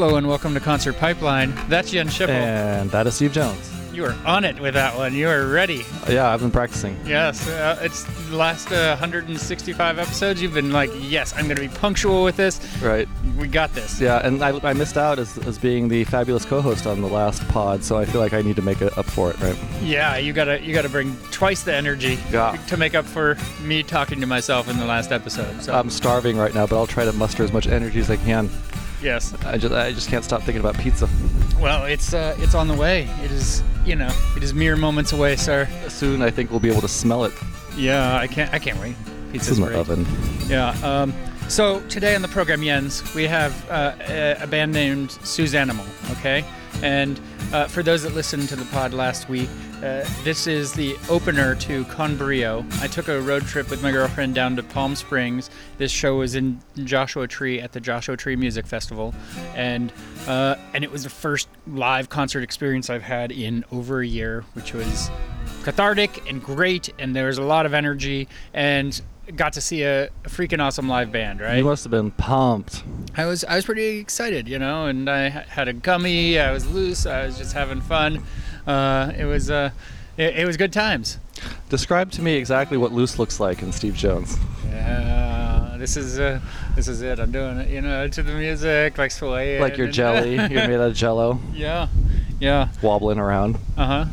Hello and welcome to Concert Pipeline. That's Jen Schiffel. And that is Steve Jones. You are on it with that one. You are ready. Yeah, I've been practicing. Yes, uh, it's the last uh, 165 episodes. You've been like, yes, I'm going to be punctual with this. Right. We got this. Yeah, and I, I missed out as, as being the fabulous co-host on the last pod, so I feel like I need to make it up for it, right? Yeah, you gotta you gotta bring twice the energy Yeah. to make up for me talking to myself in the last episode. So I'm starving right now, but I'll try to muster as much energy as I can. Yes, I just I just can't stop thinking about pizza. well, it's uh, it's on the way. It is you know it is mere moments away, sir. Soon I think we'll be able to smell it. Yeah, I can't I can't wait. It's Pizza's in the great. oven. Yeah. Um, so today on the program, Jens, we have uh, a, a band named Suzanimal. Okay, and uh, for those that listened to the pod last week, uh, this is the opener to Con Brio. I took a road trip with my girlfriend down to Palm Springs. This show was in Joshua Tree at the Joshua Tree Music Festival, and uh, and it was the first live concert experience I've had in over a year, which was cathartic and great, and there was a lot of energy, and got to see a, a freaking awesome live band, right? You must have been pumped. I was I was pretty excited, you know, and I had a gummy. I was loose. I was just having fun. Uh, it was uh, it, it was good times. Describe to me exactly what loose looks like in Steve Jones. Yeah, this is uh, this is it. I'm doing it, you know, to the music, like swaying. Like you're jelly. You're made out of jello, yeah, yeah. wobbling around. Uh huh.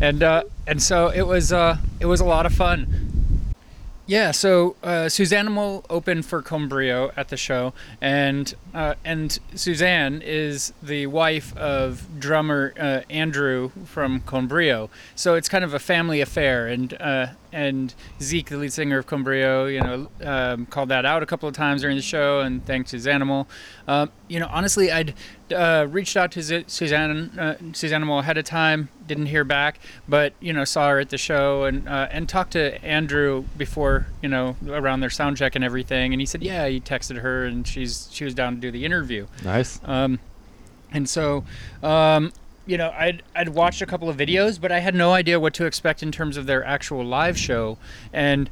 And uh, and so it was uh, it was a lot of fun. Yeah, so uh, Suzanimal opened for Con Brio at the show, and uh, and Suzanne is the wife of drummer uh, Andrew from Con Brio. So it's kind of a family affair, and uh, and Zeke, the lead singer of Con Brio, you know, um, called that out a couple of times during the show, and thanked Suzanimal. Um, you know, honestly, I'd uh, reached out to Z- Suzanne uh, ahead of time, didn't hear back, but you know, saw her at the show and uh, and talked to Andrew before, you know, around their sound check and everything, and he said, yeah, he texted her and she's she was down to do the interview. Nice. Um, and so, um, you know, I'd, I'd watched a couple of videos, but I had no idea what to expect in terms of their actual live show, and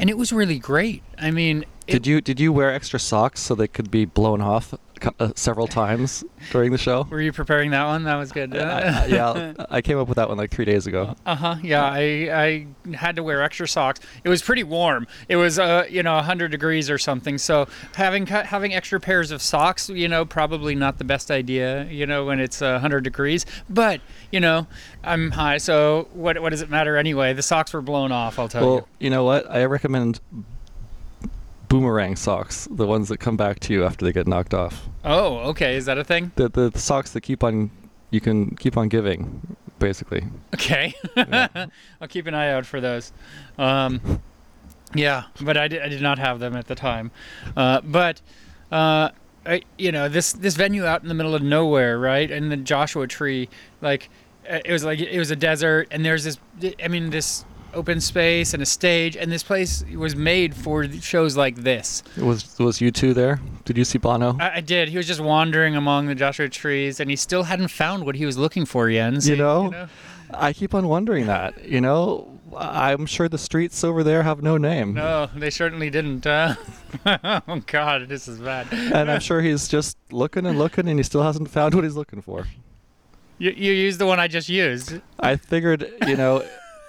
and it was really great. I mean, Did you did you wear extra socks so they could be blown off uh, several times during the show? were you preparing that one? That was good. I- I- yeah, I came up with that one like three days ago. Uh huh. Yeah, I I had to wear extra socks. It was pretty warm. It was uh you know 100 degrees or something. So having having extra pairs of socks, you know, probably not the best idea. You know, when it's uh, 100 degrees. But you know, I'm high, so what what does it matter anyway? The socks were blown off. I'll tell you. Well, you know what? I recommend boomerang socks, the ones that come back to you after they get knocked off. Oh, okay. Is that a thing? The the, the socks that keep on you can keep on giving, basically. Okay. I'll keep an eye out for those. Um, yeah, but I did, I did not have them at the time. Uh, but, uh, I, you know, this, this venue out in the middle of nowhere, right? In the Joshua Tree, like, uh, it was like, it was a desert, and there's this, I mean, this open space and a stage, and this place was made for shows like this. Was was U2 there? Did you see Bono? I, I did. He was just wandering among the Joshua trees, and he still hadn't found what he was looking for, Jens. You know? I keep on wondering that. You know, I'm sure the streets over there have no name, No, they certainly didn't. Uh, oh God, this is bad. and I'm sure he's just looking and looking, and he still hasn't found what he's looking for. You, you used the one I just used. I figured, you know,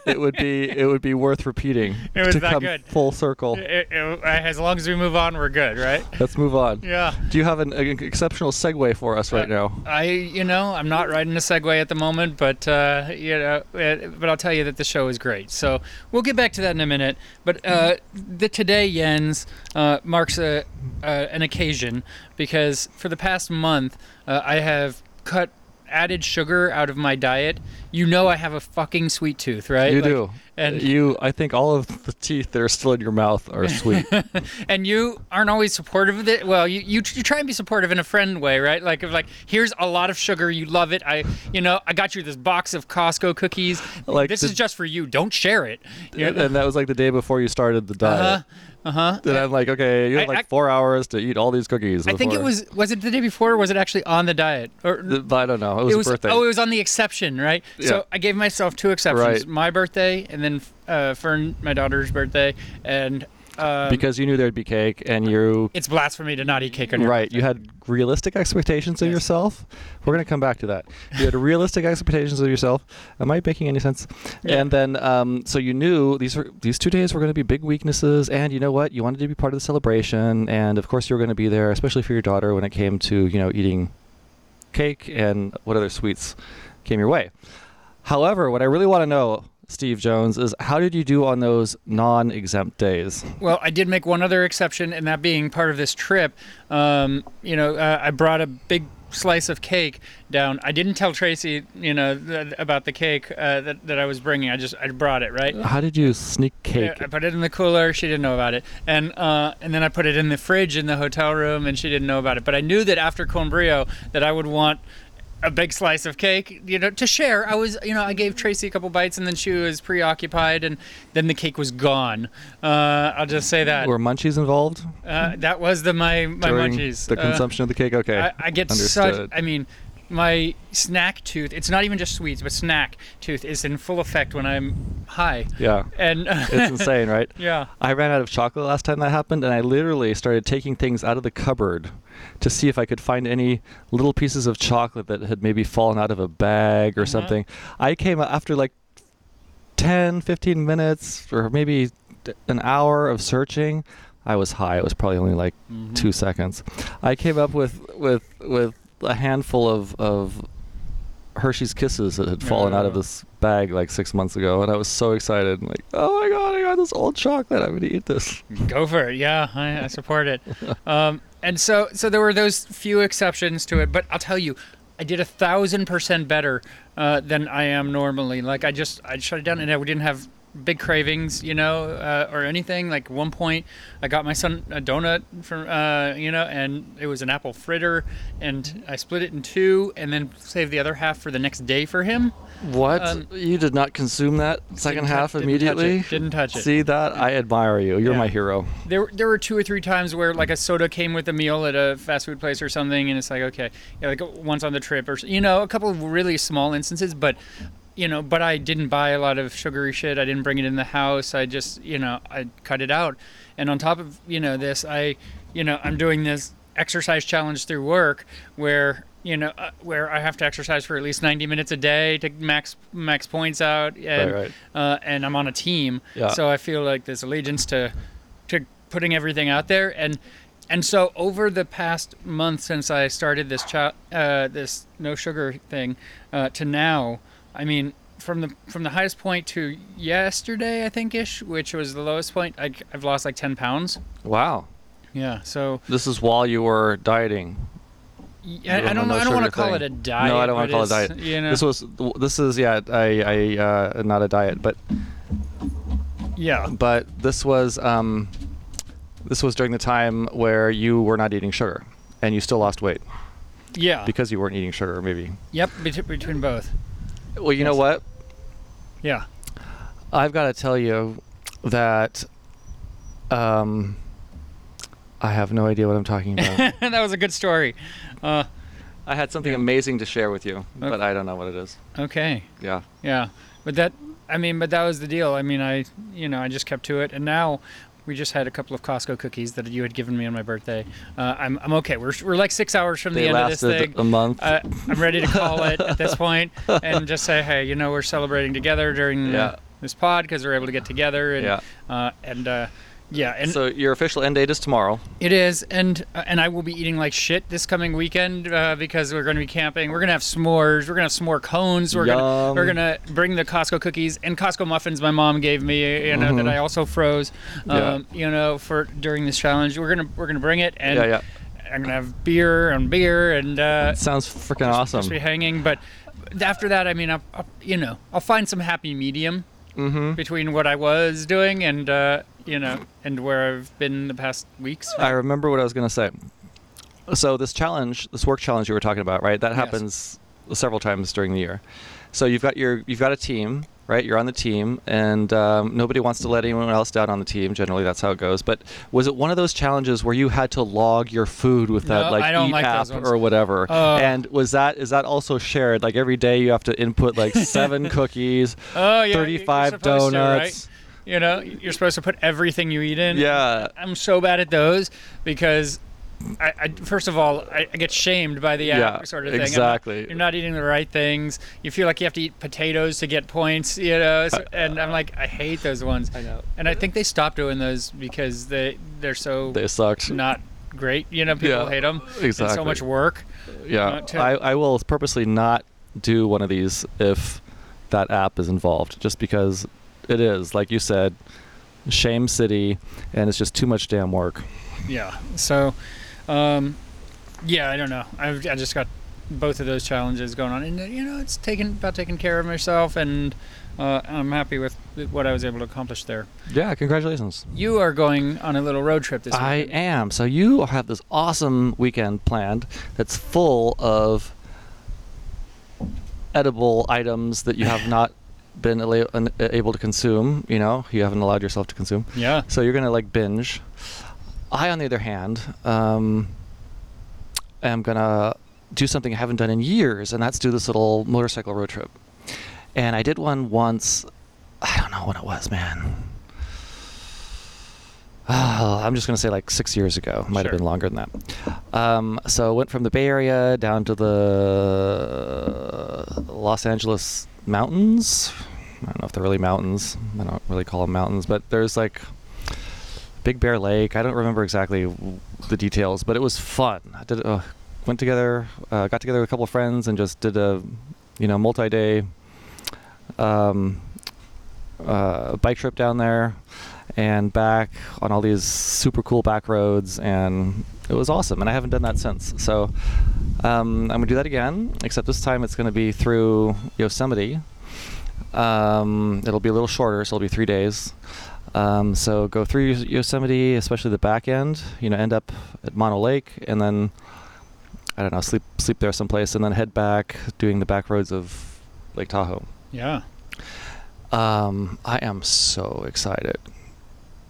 it would be it would be worth repeating It was to that come good. full circle. It- it- as long as we move on, we're good, right? Let's move on. Yeah. Do you have an, an exceptional segue for us right now? I, you know, I'm not riding a segue at the moment, but uh, you know, it, but I'll tell you that the show is great. So we'll get back to that in a minute. But uh, the today Jens uh, marks a uh, an occasion because for the past month uh, I have cut added sugar out of my diet. You know, I have a fucking sweet tooth, right? You Like, do. and- you, I think all of the teeth that are still in your mouth are sweet. and you aren't always supportive of it. Well, you, you you try and be supportive in a friend way, right? Like if like here's a lot of sugar, you love it. I you know I got you this box of Costco cookies. Like this the- is just for you. Don't share it. You know? and that was like the day before you started the diet. Uh-huh. Uh-huh. Then I'm like, okay, you have I- like I- four hours to eat all these cookies. I think it before- was was it the day before or was it actually on the diet? Or The- I don't know. It was, it was birthday. oh it was on the exception, right? Yeah. So I gave myself two exceptions. Right. My birthday and then uh, Fern, my daughter's birthday, and um, because you knew there'd be cake, and you it's blasphemy to not eat cake on your right. You had realistic expectations of Yes. yourself. We're gonna come back to that. You had realistic expectations of yourself. Am I making any sense? Yeah. And then, um, so you knew these were these two days were going to be big weaknesses, and you know what? You wanted to be part of the celebration, and of course you were going to be there, especially for your daughter when it came to you know eating cake and what other sweets came your way. However, what I really want to know, Steve Jones, is how did you do on those non-exempt days? Well, I did make one other exception, and that being part of this trip. Um, you know, uh, I brought a big slice of cake down. I didn't tell Tracy, you know, th- about the cake uh, that, that I was bringing. I just I brought it, right? How did you sneak cake? Yeah, I put it in the cooler. She didn't know about it, and uh, and then I put it in the fridge in the hotel room, and she didn't know about it. But I knew that after Con Brio, that I would want a big slice of cake, you know, to share. I was, you know, I gave Tracy a couple bites, and then she was preoccupied, and then the cake was gone. Uh, I'll just say that. Were munchies involved Uh, that was the my my during munchies. the Uh, consumption of the cake? Okay, I, I get understood. such. I mean, my snack tooth. It's not even just sweets, but snack tooth is in full effect when I'm high. yeah, And it's insane, right? Yeah. I ran out of chocolate last time that happened, and I literally started taking things out of the cupboard to see if I could find any little pieces of chocolate that had maybe fallen out of a bag or Uh-huh. something. I came after like 10, 15 minutes or maybe an hour of searching. I was high. It was probably only like Mhm. two seconds. I came up with with with a handful of of Hershey's Kisses that had fallen out of this bag like six months ago, and I was so excited. I'm like, oh my god, I got this old chocolate. I'm gonna eat this. Go for it. Yeah, I, I support it. um, and so, so there were those few exceptions to it, but I'll tell you, I did a thousand percent better uh, than I am normally. Like I just, I shut it down, and I didn't have big cravings, you know, uh, or anything. Like one point, I got my son a donut from, uh, you know, and it was an apple fritter, and I split it in two, and then saved the other half for the next day for him. What? Um, you did not consume that second Didn't tou- half didn't touch immediately? Didn't touch it. See that? I admire you. You're Yeah. my hero. There, there were two or three times where like a soda came with a meal at a fast food place or something, and it's like okay, yeah, like once on the trip or you know a couple of really small instances, but you know, but I didn't buy a lot of sugary shit. I didn't bring it in the house. I just you know I cut it out, and on top of you know this, I you know I'm doing this exercise challenge through work where you know uh, where I have to exercise for at least 90 minutes a day to max max points out and right. Uh, and I'm on a team Yeah. so I feel like this allegiance to to putting everything out there and and so over the past month since I started this cha- uh, this no sugar thing uh, to now I mean from the from the highest point to yesterday I think ish which was the lowest point I, I've lost like 10 pounds Wow. yeah so This is while you were dieting. yeah, Doing I don't no I don't want to call thing. it a diet No, I don't wanna call it a diet. you know This was this is yeah, I I uh, not a diet, but yeah but this was um this was during the time where you were not eating sugar and you still lost weight yeah because you weren't eating sugar maybe. yep bet- between both Well, you know what? yeah I've got to tell you that um I have no idea what I'm talking about. that was a good story uh, I had something Yeah. amazing to share with you, Okay. but I don't know what it is. okay Yeah. Yeah, but that I mean, but that was the deal. I mean, I you know I just kept to it, and now we just had a couple of Costco cookies that you had given me on my birthday. Uh, I'm I'm okay. We're we're like six hours from the end of this thing. a month. Uh, I'm ready to call it at this point and just say, hey, you know, we're celebrating together during Yeah. this pod because we're able to get together and Yeah. uh, and uh, yeah, and so your official end date is tomorrow. it is, and uh, and I will be eating like shit this coming weekend uh, because we're going to be camping. We're gonna have s'mores. We're gonna have s'more cones. We're gonna we're gonna bring the Costco cookies and Costco muffins my mom gave me. You know Mhm. that I also froze. Yeah. Um, You know for during this challenge, we're gonna we're gonna bring it and yeah, yeah. I'm gonna have beer and beer and uh, Sounds freaking awesome. Just be hanging, but after that, I mean, I'll, I'll, you know, I'll find some happy medium mm-hmm. between what I was doing and uh, you know and where I've been the past weeks. I remember what I was going to say. So this challenge, this work challenge you were talking about, right? That Yes. happens several times during the year. So you've got your you've got a team, right? You're on the team, and um, nobody wants to let anyone else down on the team. Generally, that's how it goes. But was it one of those challenges where you had to log your food with that No, like Eat like app or whatever? Oh. and was that is that also shared? Like every day you have to input like seven cookies, Oh yeah, you're 35 supposed to, right? Donuts. You know, you're supposed to put everything you eat in. Yeah. I'm so bad at those because I, I first of all I, I get shamed by the app Yeah, sort of thing. I'm not- exactly. you're not eating the right things. You feel like you have to eat potatoes to get points. You know, so- and I'm like I hate those ones. I know. And I think they stopped doing those because they they're so They sucked. not great. You know, people Yeah, hate them. It's so much work. Yeah, to- I, I will purposely not do one of these if that app is involved, just because it is, like you said, shame city, and it's just too much damn work. Yeah. So, um, yeah, I don't know. I've I just got both of those challenges going on, and you know, it's taking about taking care of myself, and uh, I'm happy with what I was able to accomplish there. Yeah, congratulations. You are going on a little road trip this week. I weekend. am. So you have this awesome weekend planned that's full of edible items that you have not been able to consume. You know, you haven't allowed yourself to consume. Yeah. So you're gonna like binge. I, on the other hand, um, am gonna do something I haven't done in years, and that's do this little motorcycle road trip. And I did one once. I don't know when it was, man. Ah, I'm just gonna say like six years ago. Might Sure. have been longer than that. Um, so went from the Bay Area down to the Los Angeles mountains. I don't know if they're really mountains. I don't really call them mountains, but there's like Big Bear Lake. I don't remember exactly the details, but it was fun. I did uh, went together, uh, got together with a couple of friends, and just did a you know multi-day um, uh, bike trip down there and back on all these super cool back roads, and it was awesome. And I haven't done that since. So um, I'm gonna do that again, except this time it's gonna be through Yosemite. Um, it'll be a little shorter, so it'll be three days. Um, so go through Yosemite, especially the back end. You know, end up at Mono Lake, and then I don't know, sleep sleep there someplace, and then head back, doing the back roads of Lake Tahoe. Yeah. Um, I am so excited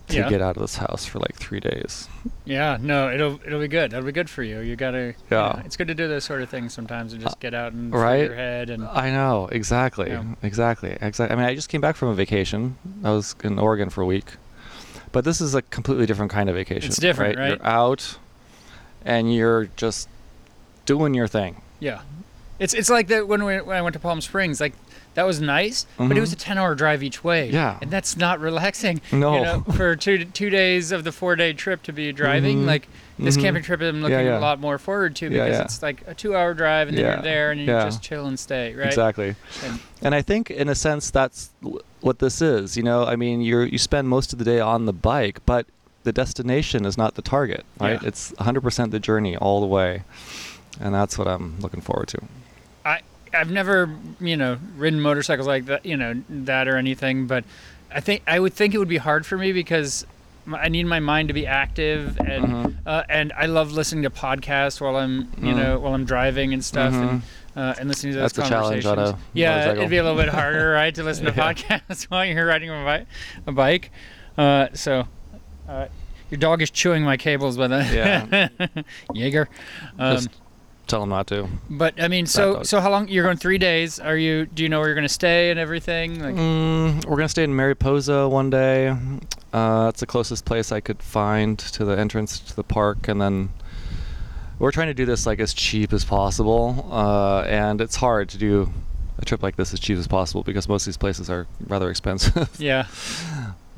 to Yeah. get out of this house for like three days. Yeah. No, it'll it'll be good. It'll be good for you. You gotta. Yeah. It's good to do those sort of things sometimes and just uh, get out and right? clear your head and. I know exactly, Yeah. exactly, exactly. I mean, I just came back from a vacation. I was in Oregon for a week, but this is a completely different kind of vacation. It's different, right? You're out, and you're just doing your thing. Yeah. It's it's like that when we when I went to Palm Springs, like that was nice, but it was a ten hour drive each way. Yeah. And that's not relaxing. No. You know, for two two days of the four day trip to be driving, Mhm. like this Mhm. camping trip I'm looking yeah. a lot more forward to because yeah. it's like a two hour drive and then Yeah, you're there and you yeah. just chill and stay, right? Exactly. And And I think, in a sense, that's what this is. You know, I mean, you you spend most of the day on the bike, but the destination is not the target, right? Yeah. It's 100% the journey all the way, and that's what I'm looking forward to. I've never you know ridden motorcycles like that you know that or anything, but I think I would think it would be hard for me because I need my mind to be active and Mhm. uh, and I love listening to podcasts while I'm you Mhm. know while I'm driving and stuff and. Mhm. Uh, and listening to those That's a challenge conversations. on a yeah, motorcycle. it'd be a little bit harder, right, to listen to Yeah. podcasts while you're riding a, bi- a bike. Uh, so, uh, your dog is chewing my cables, but Yeah. Jaeger. Um, Just tell them not to. but I mean, so so how long? You're going three days. Are you? Do you know where you're going to stay and everything? Like, Mm, we're gonna stay in Mariposa one day. Uh, that's the closest place I could find to the entrance to the park, and then we're trying to do this like as cheap as possible. Uh, and it's hard to do a trip like this as cheap as possible because most of these places are rather expensive. yeah,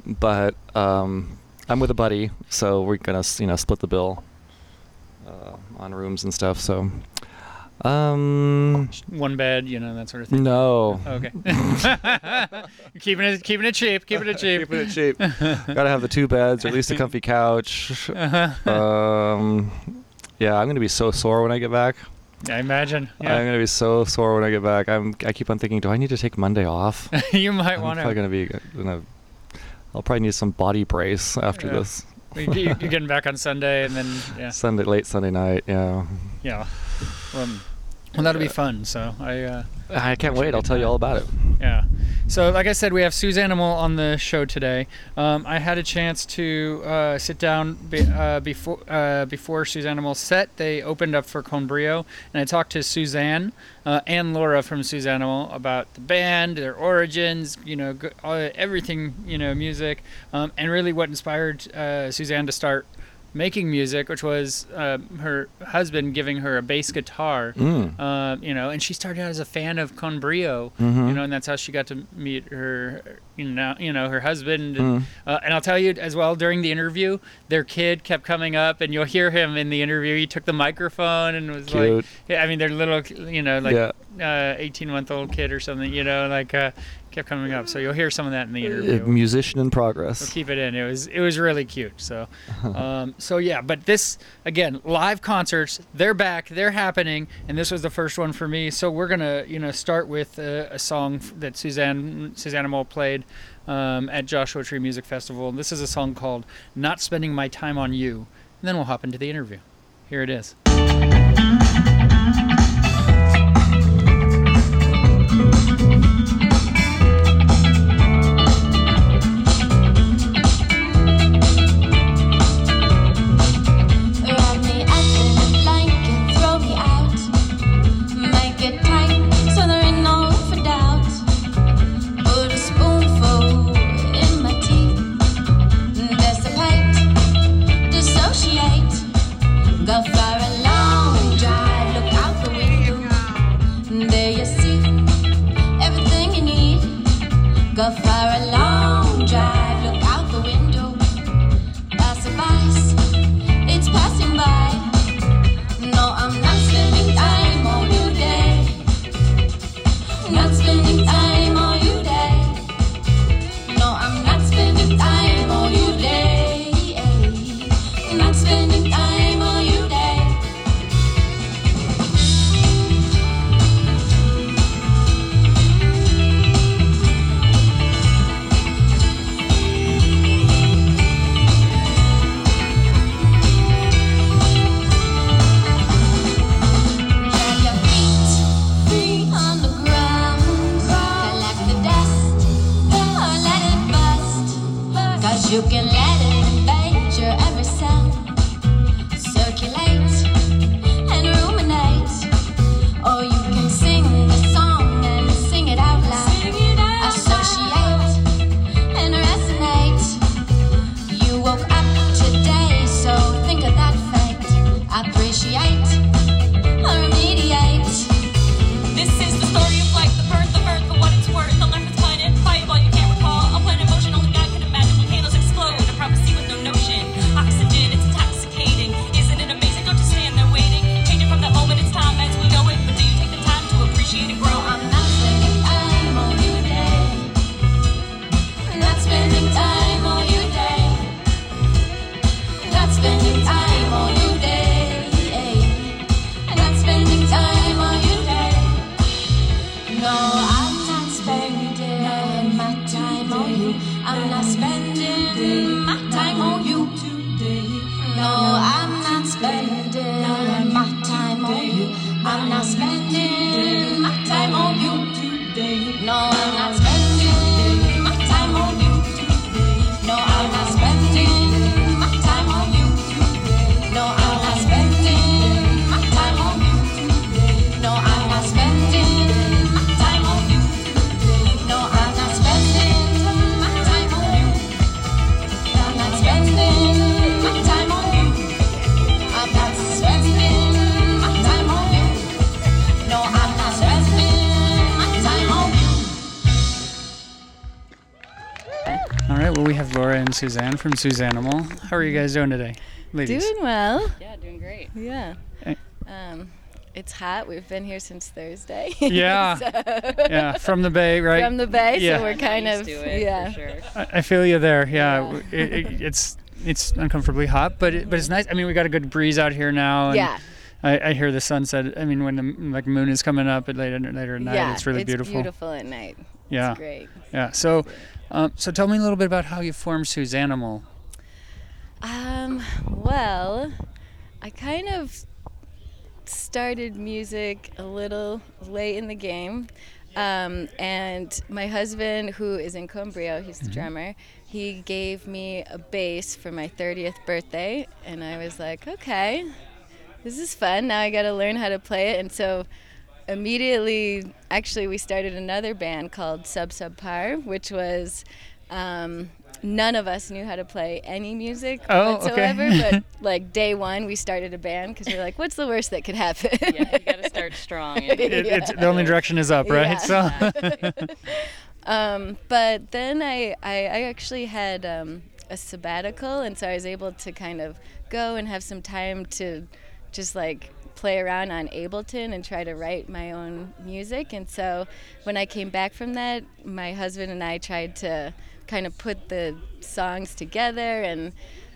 but um, I'm with a buddy, so we're gonna you know split the bill uh, on rooms and stuff. So, um, one bed, you know that sort of thing. no. Okay. keeping it keeping it cheap. Keeping it cheap. Keeping it cheap. Gotta have the two beds, or at least a comfy couch. Uh-huh. Um, yeah, I'm gonna be so sore when I get back. I imagine. Yeah. I'm gonna be so sore when I get back. I'm. I keep on thinking, do I need to take Monday off? you might want to. I'm probably gonna be. Gonna, I'll probably need some body brace after Yeah. this You're getting back on Sunday, and then yeah, Sunday, late Sunday night. Yeah. yeah. Um, well, that'll be fun. So I. Uh, I can't wait. I'll tell you all about it. Yeah. So, like I said, we have Suzanimal on the show today. Um, I had a chance to uh, sit down be, uh, before uh, before Suzanimal's set. They opened up for Con Brio, and I talked to Suzanne uh, and Laura from Suzanimal about the band, their origins, you know, uh, everything, you know, music, um, and really what inspired uh, Suzanne to start making music, which was uh, her husband giving her a bass guitar. Mm. Uh, you know, and she started out as a fan of Con Brio, Mhm. you know, and that's how she got to meet her, you know, you know, her husband. Mm. And, uh, and I'll tell you as well, during the interview, their kid kept coming up, and you'll hear him in the interview. He took the microphone and was like, Cute. yeah, I mean, their little, you know, like Yeah. uh, 18 month old kid or something, you know, like uh, kept coming up. So you'll hear some of that in the Uh, interview. musician in We'll progress. keep it in. It was it was really cute. So, um, so yeah. But this again, live concerts. They're back. They're happening, and this was the first one for me. So we're gonna you know start with a, a song that Suzanne Suzanimal played um, at Joshua Tree Music Festival. This is a song called "Not Spending My Time on You," and then we'll hop into the interview. Here it is. Suzanne from Suzanimal. How are you guys doing today, ladies? Doing well. Yeah, doing great. Yeah. Eh. Um, it's hot. We've been here since Thursday. Yeah. So- Yeah, from the Bay, right? From the bay, Yeah. so we're kind of it, yeah. sure. I, I feel you there. Yeah, Yeah. It, it, it's it's uncomfortably hot, but it, but it's nice. I mean, we got a good breeze out here now. And Yeah. I, I hear the sunset. I mean, when the like moon is coming up at later later at night, yeah. it's really beautiful. it's beautiful. beautiful at night. Yeah, It's great. yeah. So, um, so tell me a little bit about how you formed Suzanimal. Um, well, I kind of started music a little late in the game. Um, and my husband, who is in Con Brio, he's the drummer, he gave me a bass for my 30th birthday. And I was like, okay, this is fun. Now I got to learn how to play it. And so immediately, actually, we started another band called Sub Sub Par, which was. Um, None of us knew how to play any music Oh, okay. whatsoever, but like day one, we started a band because we are like, "What's the worst that could happen?" yeah, you got to start strong. And, It, it's, the only direction is up, right? Yeah. So Um, but then I, I, I actually had um, a sabbatical, and so I was able to kind of go and have some time to just like play around on Ableton and try to write my own music. And so when I came back from that, my husband and I tried to kind of put the songs together, and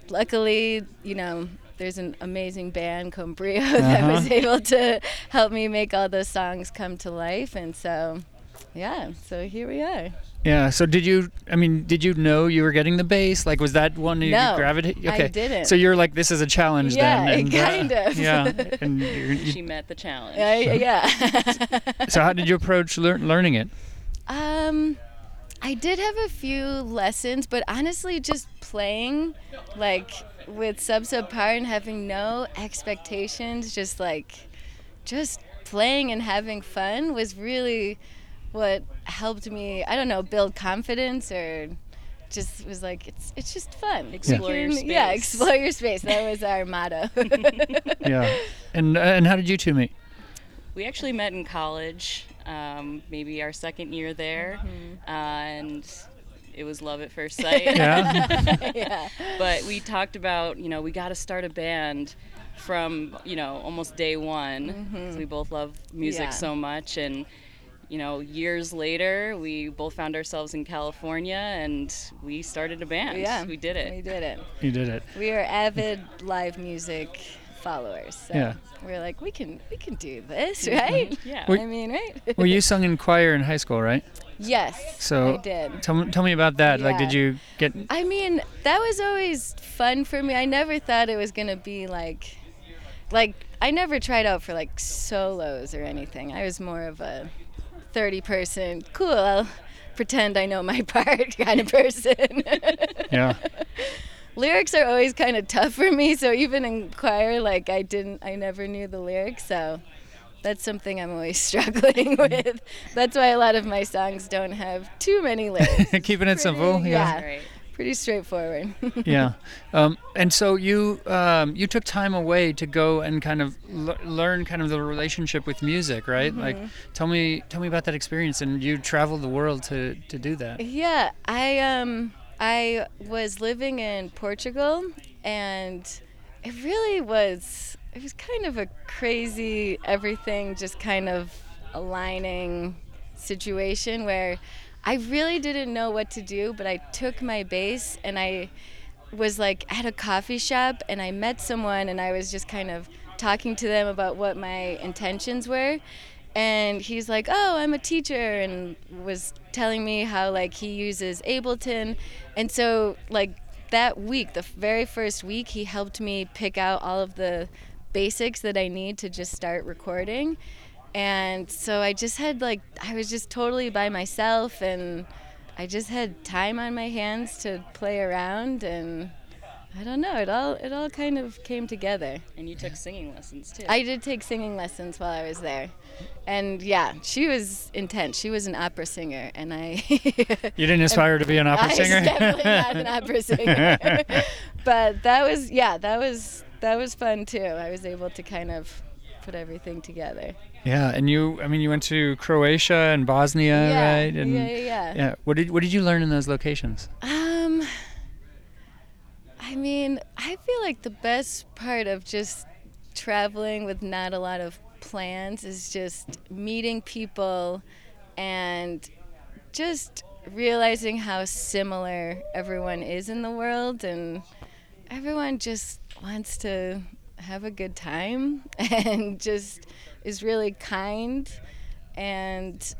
luckily, you know. There's an amazing band, Con Brio, that was Uh-huh. able to help me make all those songs come to life. And so, yeah, so here we are. Yeah. So did you? I mean, did you know you were getting the bass? Like, was that one you No, gravitated? I didn't. So you're like, this is a challenge Yeah, then. and, uh, kind of. Yeah. And you're, you, she met the challenge. I, yeah. so how did you approach lear- learning it? um, I did have a few lessons, but honestly, just playing like with Sub Sub Par and having no expectations, just like just playing and having fun was really what helped me. I don't know, build confidence or. Just was like it's it's just fun. Explore We your can- Yeah, explore your space. That was our motto. Yeah. And uh, and how did you two meet? We actually met in college, um, maybe our second year there, Mm-hmm. uh, and it was love at first sight. Yeah. yeah. but we talked about, you know, we got to start a band from, you know, almost day one. 'cause we both love music Mm-hmm. Yeah. so much, and you know, years later, we both found ourselves in California, and we started a band. Yeah. we did it. We did it. you did it. We are avid live music followers. So Yeah. We're like, we can we can do this, right? Yeah. Wait. I mean, right? Well, you sung in choir in high school, right? yes. So I did. Tell me, tell me about that. Like, did you get? I mean, that was always fun for me. I never thought it was gonna be like, like I never tried out for like solos or anything. I was more of a 30 person, cool. I'll pretend I know my part kind of person. Yeah. lyrics are always kind of tough for me so even in choir like i didn't i never knew the lyrics so that's something i'm always struggling with that's why a lot of my songs don't have too many lyrics Keeping it simple. Pretty- Yeah. yeah. Pretty straightforward yeah. Um, and so you um, you took time away to go and kind of l- learn kind of the relationship with music, right? Like, tell me tell me about that experience. And you traveled the world to to do that. Yeah, I um I was living in Portugal and it really was it was kind of a crazy everything just kind of aligning situation where I really didn't know what to do, but I took my bass and I was like at a coffee shop and I met someone and I was just kind of talking to them about what my intentions were. And he's like oh i'm a teacher and was telling me how like he uses ableton. And so like that week the very first week he helped me pick out all of the basics that i need to just start recording and so i just had like i was just totally by myself and i just had time on my hands to play around and i don't know it all it all kind of came together And you took singing lessons too. I did take singing lessons while I was there. And yeah, she was intense. She was an opera singer, and I. You didn't aspire to be an opera I was singer. definitely not an opera singer. but that was, yeah, that was that was fun too. I was able to kind of put everything together. Yeah. And you, I mean, you went to Croatia and Bosnia, yeah, right? And yeah, yeah, yeah. yeah. What did what did you learn in those locations? Um, I mean, I feel like the best part of just traveling with not a lot of plans is just meeting people and just realizing how similar everyone is in the world and everyone just wants to have a good time and just is really kind and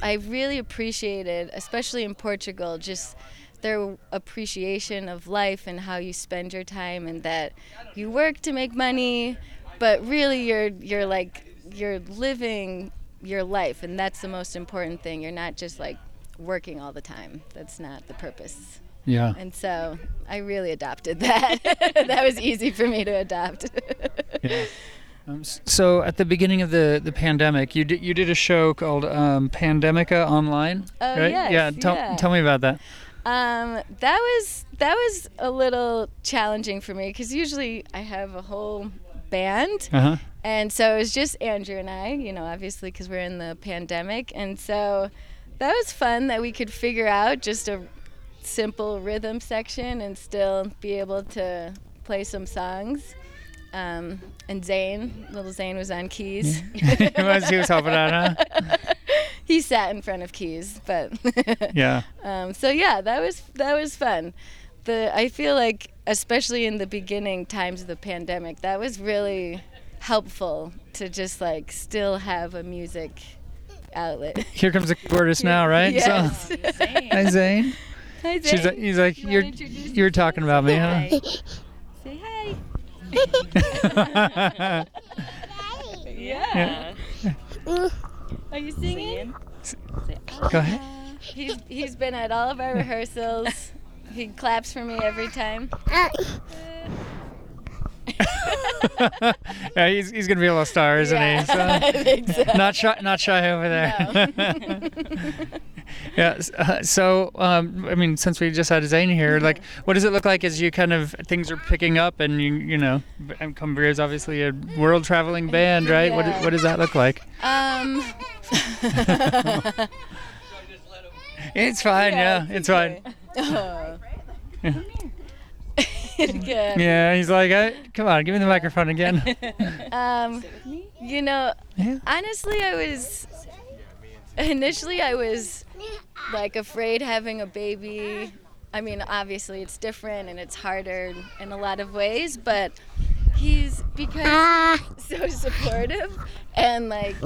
I really appreciated, especially in Portugal, just their appreciation of life and how you spend your time and that you work to make money, but really you're you're like you're living your life, and that's the most important thing. You're not just like working all the time. That's not the purpose. Yeah. And so I really adopted that. that was easy for me to adopt. Yeah. Um, so at the beginning of the, the pandemic, you did you did a show called um, Pandemica Online, Oh, right? yes, yeah. Tell yeah. tell me about that. Um, that was that was a little challenging for me because usually I have a whole band, Uh huh. and so it was just Andrew and I. You know, obviously because we're in the pandemic, and so that was fun that we could figure out just a simple rhythm section and still be able to play some songs. Um, and Zane, little Zane, was on keys. he was he was helping out, huh? he sat in front of keys, but Yeah. Um, so yeah, that was that was fun. The I feel like especially in the beginning times of the pandemic, that was really helpful to just like still have a music outlet. Here comes the tortoise now, right? Yes. So, hi Zane. Hi, She's Zane. he's like you you're you're talking about me, huh? Say hi. Yeah. Are you singing? Go ahead. He's he's been at all of our rehearsals. He claps for me every time. yeah, he's, he's gonna be a little star, isn't Yeah, he? So, I think so. not shy, not shy over there. Yeah. Uh, so, um, I mean, since we just had Zane here, like, what does it look like as you kind of things are picking up, and you, you know, B- Con Brio is obviously a world traveling band, right? What, Yeah. what does that look like? Um. It's fine. Yeah, it's fine. Oh. Good. Yeah, he's like, uh, come on, give me the microphone again. Um, you know, Yeah. honestly, I was initially I was like afraid having a baby. I mean, obviously it's different and it's harder in a lot of ways, but he's because he's so supportive and like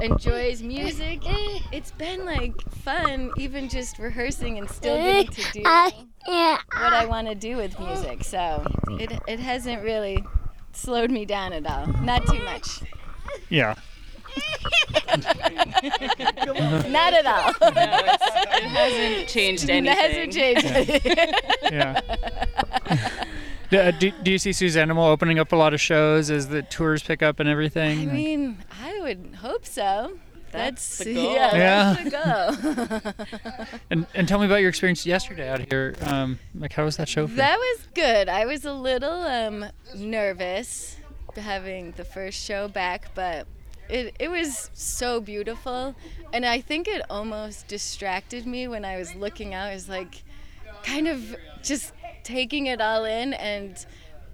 enjoys music. It's been like fun even just rehearsing and still getting to do what I want to do with music. So it it hasn't really slowed me down at all. Not too much. Yeah. Not at all. It hasn't changed anything. It hasn't changed. Anything. yeah. do, uh, do, do you see Suzanimal opening up a lot of shows as the tours pick up and everything? I mean, I would hope so. That's That's, the goal. Yeah, Yeah. that's the goal. and, and tell me about your experience yesterday out here. Um, like, how was that show for that was good. I was a little um, nervous having the first show back, but it, it was so beautiful. And I think it almost distracted me when I was looking out. I was like, kind of just taking it all in and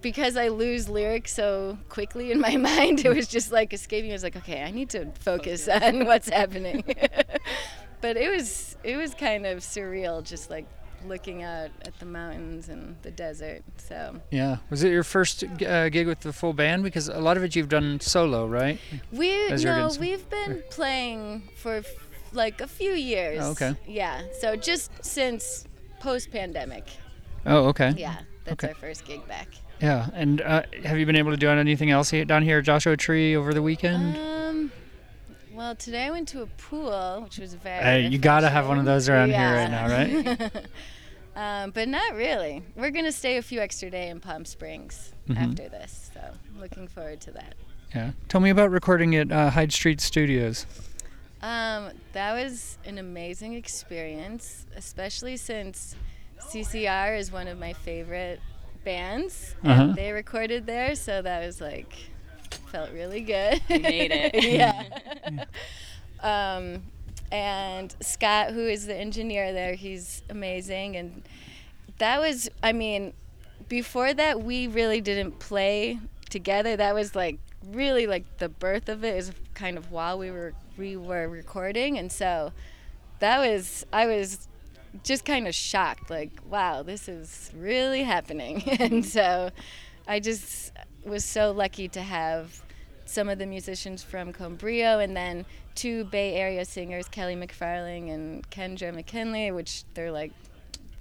because I lose lyrics so quickly in my mind, it was just like escaping. I was like, okay, I need to focus on what's happening. but it was it was kind of surreal, just like looking out at the mountains and the desert. So Yeah. Was it your first uh, gig with the full band? Because a lot of it you've done solo, right? we As no, we've been playing for f- like a few years. Oh, okay. Yeah. So just since post pandemic. Oh, okay. Yeah, that's Okay. our first gig back. Yeah. And uh, have you been able to do anything else down here at Joshua Tree over the weekend? Um. Well, today I went to a pool, which was very. Hey, you gotta have one of those around here right now, right? um, but not really. We're gonna stay a few extra day in Palm Springs Mm-hmm. after this, so looking forward to that. yeah. Tell me about recording at uh, Hyde Street Studios. Um, that was an amazing experience, especially since CCR is one of my favorite bands. Uh-huh. And they recorded there, so that was like felt really good. You made it. yeah. um, and Scott, who is the engineer there, he's amazing. And that was, I mean, before that, we really didn't play together. That was like really like the birth of it is kind of while we were we were recording, and so that was I was just kind of shocked, like, wow, this is really happening. and so I just was so lucky to have some of the musicians from Con Brio and then two Bay Area singers, Kelly McFarling and Kendra McKinley, which they're like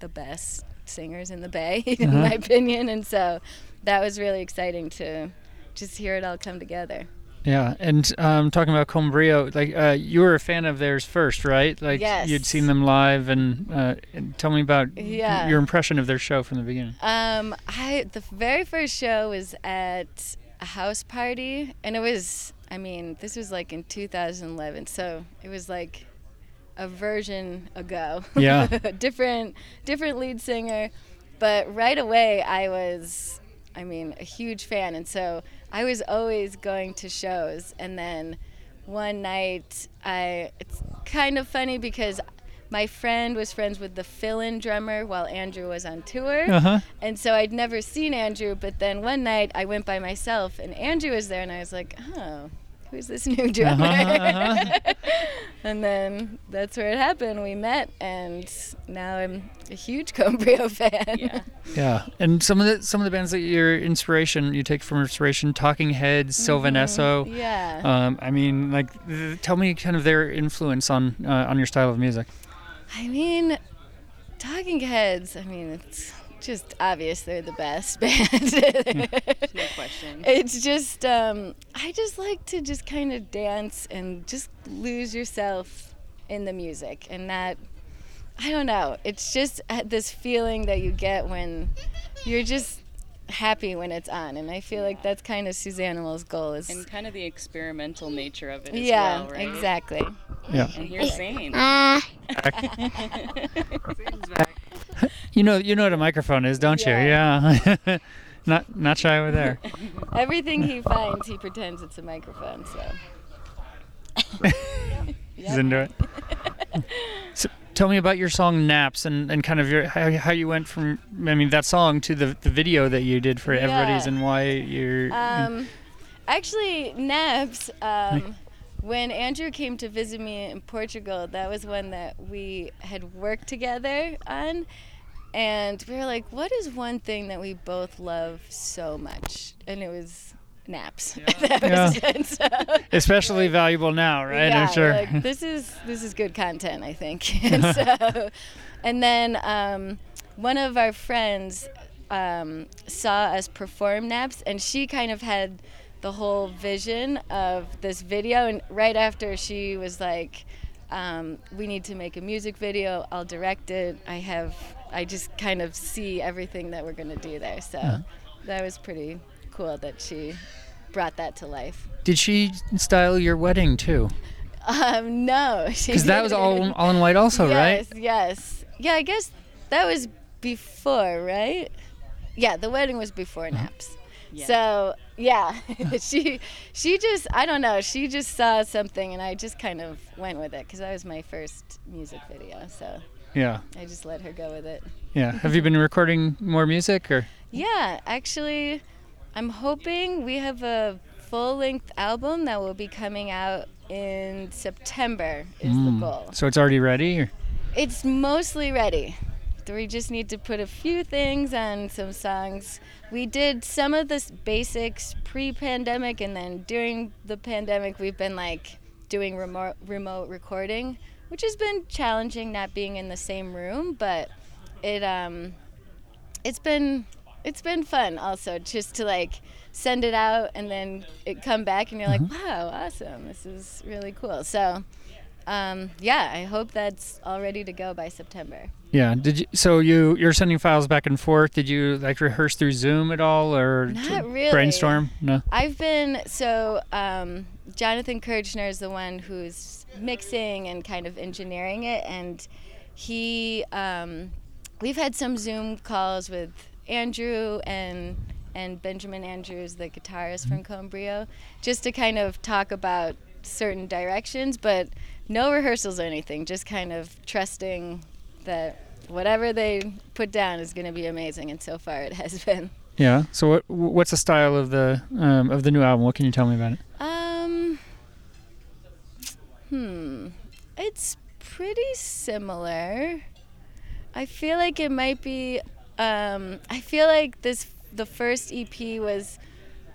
the best singers in the Bay, in mm-hmm. my opinion. And so that was really exciting to just hear it all come together. Yeah, and um, talking about Con Brio, like uh, you were a fan of theirs first, right? Like Yes. you'd seen them live, and, uh, and tell me about Yeah. your impression of their show from the beginning. Um, I the very first show was at a house party, and it was. I mean, this was like in 2011, so it was like a version ago. Yeah. different, different lead singer, but right away I was. I mean, a huge fan, and so I was always going to shows, and then one night I. It's kind of funny because. My friend was friends with the fill-in drummer while Andrew was on tour. Uh huh. And so I'd never seen Andrew, but then one night I went by myself and Andrew was there and I was like, oh, who's this new drummer? Uh-huh, and then that's where it happened. We met and now I'm a huge Con Brio fan. Yeah. Yeah, and some of the some of the bands that your inspiration you take from inspiration, Talking Heads, Sylvan Esso. Mm-hmm. yeah. Um, I mean, like, th- tell me kind of their influence on uh, on your style of music. I mean, Talking Heads, I mean, it's just obvious they're the best band. No question. It's just, um, I just like to just kind of dance and just lose yourself in the music. And that, I don't know, it's just uh, this feeling that you get when you're just happy when it's on. And I feel like that's kind of Suzanne's goal is. And kind of the experimental nature of it as yeah, well, right? exactly. Yeah, And here's Zane. you know you know what a microphone is, don't you? Yeah. not not shy over there. Everything he finds, he pretends it's a microphone. So. He's into it. so, tell me about your song "Naps" and, and kind of your how, how you went from I mean that song to the, the video that you did for everybody's and why you're. Um, actually, "Naps." um, when Andrew came to visit me in Portugal, that was one that we had worked together on. And we were like, what is one thing that we both love so much? And it was naps. That was. So- especially valuable now, right? yeah, I'm sure. Like, this is this is good content, I think. and so, and then um, one of our friends um, saw us perform naps, and she kind of had the whole vision of this video. And right after she was like, um, "We need to make a music video. I'll direct it. I have. I just kind of see everything that we're gonna do there." So that was pretty cool that she brought that to life. Did she style your wedding too? Um, no, Because that was all all in white, also, right? yes, Yes, Yeah, I guess that was before, right? Yeah, the wedding was before Naps. Yeah. So yeah, she she just I don't know she just saw something and I just kind of went with it because that was my first music video. So Yeah, I just let her go with it. yeah. Have you been recording more music or? Yeah, actually, I'm hoping we have a full length album that will be coming out in September. Is the mm. goal. So it's already ready? Or? It's mostly ready. We just need to put a few things on some songs. We did some of the basics pre-pandemic, and then during the pandemic, we've been like doing remote remote recording, which has been challenging, not being in the same room. But it um, it's been it's been fun also just to like send it out and then it come back and you're like, wow, awesome, this is really cool. So um, yeah, I hope that's all ready to go by September. Yeah. Did you? So you you're sending files back and forth. Did you like rehearse through Zoom at all or Not really. brainstorm? No. I've been so um, Jonathan Kirchner is the one who's mixing and kind of engineering it, and he um, we've had some Zoom calls with Andrew and and Benjamin Andrews, the guitarist from Con Brio, just to kind of talk about certain directions, but no rehearsals or anything. Just kind of trusting that whatever they put down is going to be amazing, and so far it has been. Yeah. So what what's the style of the um, of the new album? What can you tell me about it? Um, hmm. It's pretty similar. I feel like it might be. Um, I feel like this the first EP was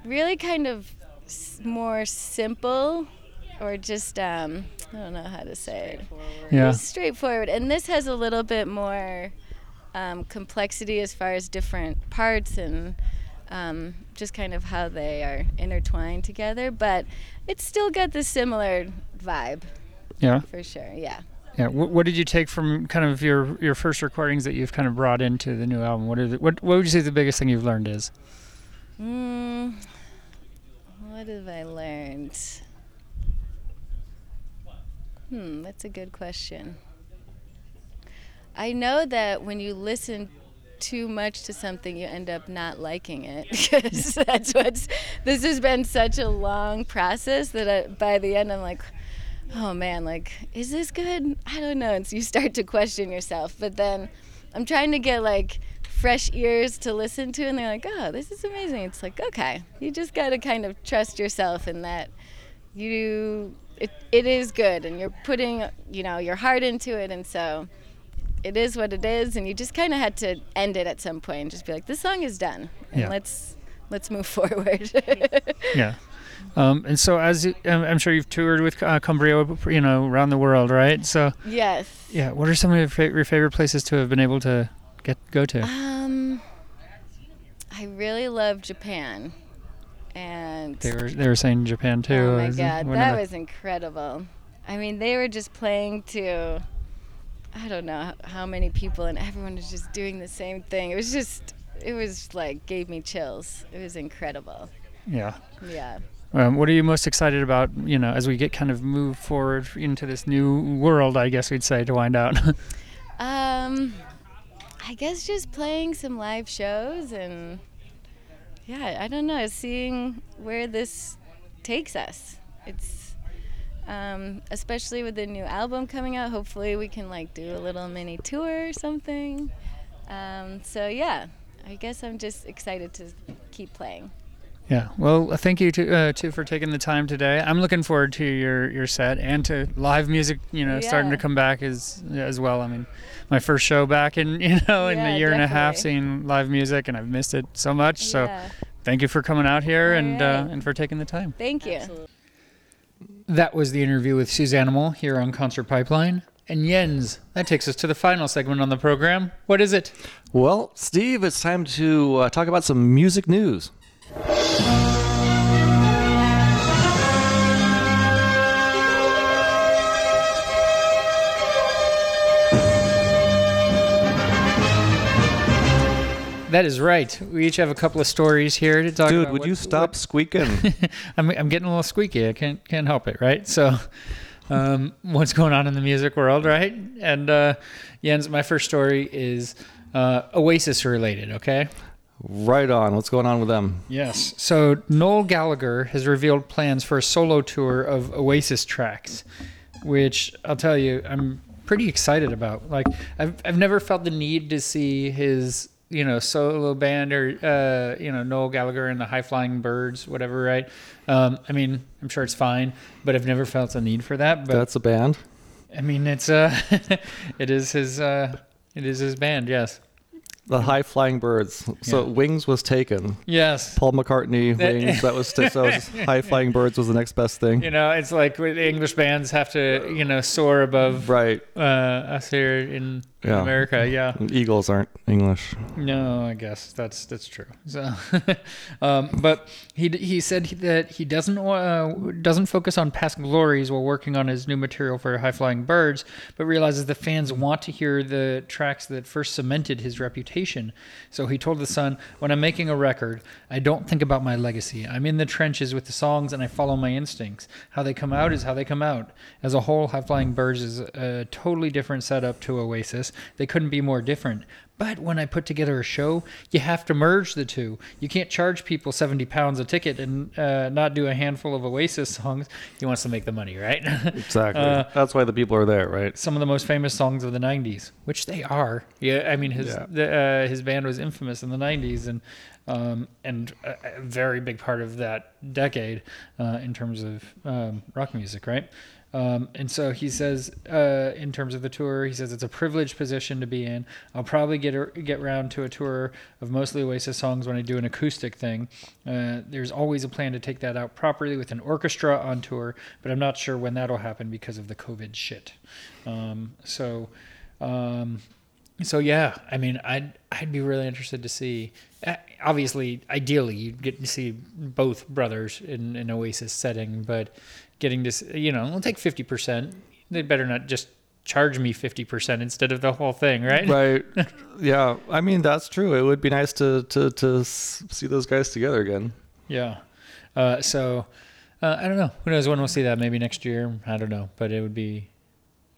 really kind of s- more simple, or just um, I don't know how to say it. It Yeah. was straightforward, and this has a little bit more um, complexity as far as different parts and um, just kind of how they are intertwined together. But it's still got the similar vibe Yeah. for sure. Yeah. Yeah. What, what did you take from kind of your your first recordings that you've kind of brought into the new album? What is it? What What would you say the biggest thing you've learned is? Mm, what have I learned? Hmm, that's a good question. I know that when you listen too much to something, you end up not liking it because that's what's. This has been such a long process that I, by the end, I'm like, oh man, like, is this good? I don't know. And so you start to question yourself. But then I'm trying to get like fresh ears to listen to, and they're like, oh, this is amazing. It's like, okay, you just got to kind of trust yourself in that you. It, it is good, and you're putting, you know, your heart into it, and so it is what it is, and you just kind of had to end it at some point and just be like, this song is done, and Yeah. let's let's move forward. Yeah. Um, and so, as you, I'm I'm sure you've toured with uh, Con Brio, you know, around the world, right? So, yes. yeah. What are some of your, fa- your favorite places to have been able to get go to? Um, I really love Japan, and They were they were saying Japan too. oh my god, that was incredible. I mean, they were just playing to, I don't know how many people, and everyone was just doing the same thing. It was just, it was like gave me chills. It was incredible. yeah. Yeah. Um, what are you most excited about? You know, as we get kind of move forward into this new world, I guess we'd say to wind out. Um, I guess just playing some live shows and yeah, I don't know, seeing where this takes us. It's um, especially with the new album coming out. Hopefully, we can like do a little mini tour or something. Um, so yeah, I guess I'm just excited to keep playing. Yeah. Well, uh, thank you to uh, too for taking the time today. I'm looking forward to your your set and to live music. You know, starting to come back as as well. I mean, my first show back in you know in Yeah, a year and a half, seeing live music, and I've missed it so much. So yeah. thank you for coming out here All and uh, and for taking the time. Thank you. Absolutely. That was the interview with Suzanimal here on Concert Pipeline. And Jens, that takes us to the final segment on the program. What is it? Well, Steve, it's time to uh, talk about some music news. That is right. We each have a couple of stories here to talk Dude, about. would what- you stop squeaking? I'm, I'm getting a little squeaky. I can't can't help it, right? So, um, what's going on in the music world, right? And uh, Jens, my first story is uh, Oasis related. Okay. Right on. What's going on with them? Yes. So Noel Gallagher has revealed plans for a solo tour of Oasis tracks, which I'll tell you, I'm pretty excited about. Like, I've I've never felt the need to see his you know solo band or uh, you know Noel Gallagher and the High Flying Birds, whatever. Right. Um, I mean, I'm sure it's fine, but I've never felt the need for that. But That's a band. I mean, it's uh, it is his uh, it is his band. Yes. The High Flying Birds. So Yeah. Wings was taken. Yes. Paul McCartney, Wings. That was so High Flying Birds was the next best thing. You know, it's like the English bands have to, you know, soar above Right. uh, us here in Yeah. America. Yeah. Eagles aren't English. No, I guess that's that's true. So, um, but he he said that he doesn't uh, doesn't focus on past glories while working on his new material for High Flying Birds, but realizes the fans want to hear the tracks that first cemented his reputation. So he told the Sun, "When I'm making a record, I don't think about my legacy. I'm in the trenches with the songs, and I follow my instincts. How they come out is how they come out. As a whole, High Flying Birds is a totally different setup to Oasis. They couldn't be more different." But when I put together a show, you have to merge the two. You can't charge people 70 pounds a ticket and uh, not do a handful of Oasis songs. He wants to make the money, right? Exactly. Uh, That's why the people are there, right? Some of the most famous songs of the 90s, which they are. Yeah, I mean, his Yeah. the, uh, his band was infamous in the 90s and um, and a, a very big part of that decade uh, in terms of um, rock music, right? Um, and so he says, uh, in terms of the tour, he says it's a privileged position to be in. I'll probably get a, get round to a tour of mostly Oasis songs when I do an acoustic thing. Uh, there's always a plan to take that out properly with an orchestra on tour, but I'm not sure when that'll happen because of the COVID shit. Um, so. Um, so yeah, I mean, I'd I'd be really interested to see. uh, Obviously, ideally, you'd get to see both brothers in an Oasis setting, but getting to s- you know, we'll take fifty percent. They better not just charge me fifty percent instead of the whole thing, right? Right. yeah. I mean, that's true. It would be nice to to to see those guys together again. Yeah. Uh, so uh, I don't know. Who knows when we'll see that? Maybe next year. I don't know, but it would be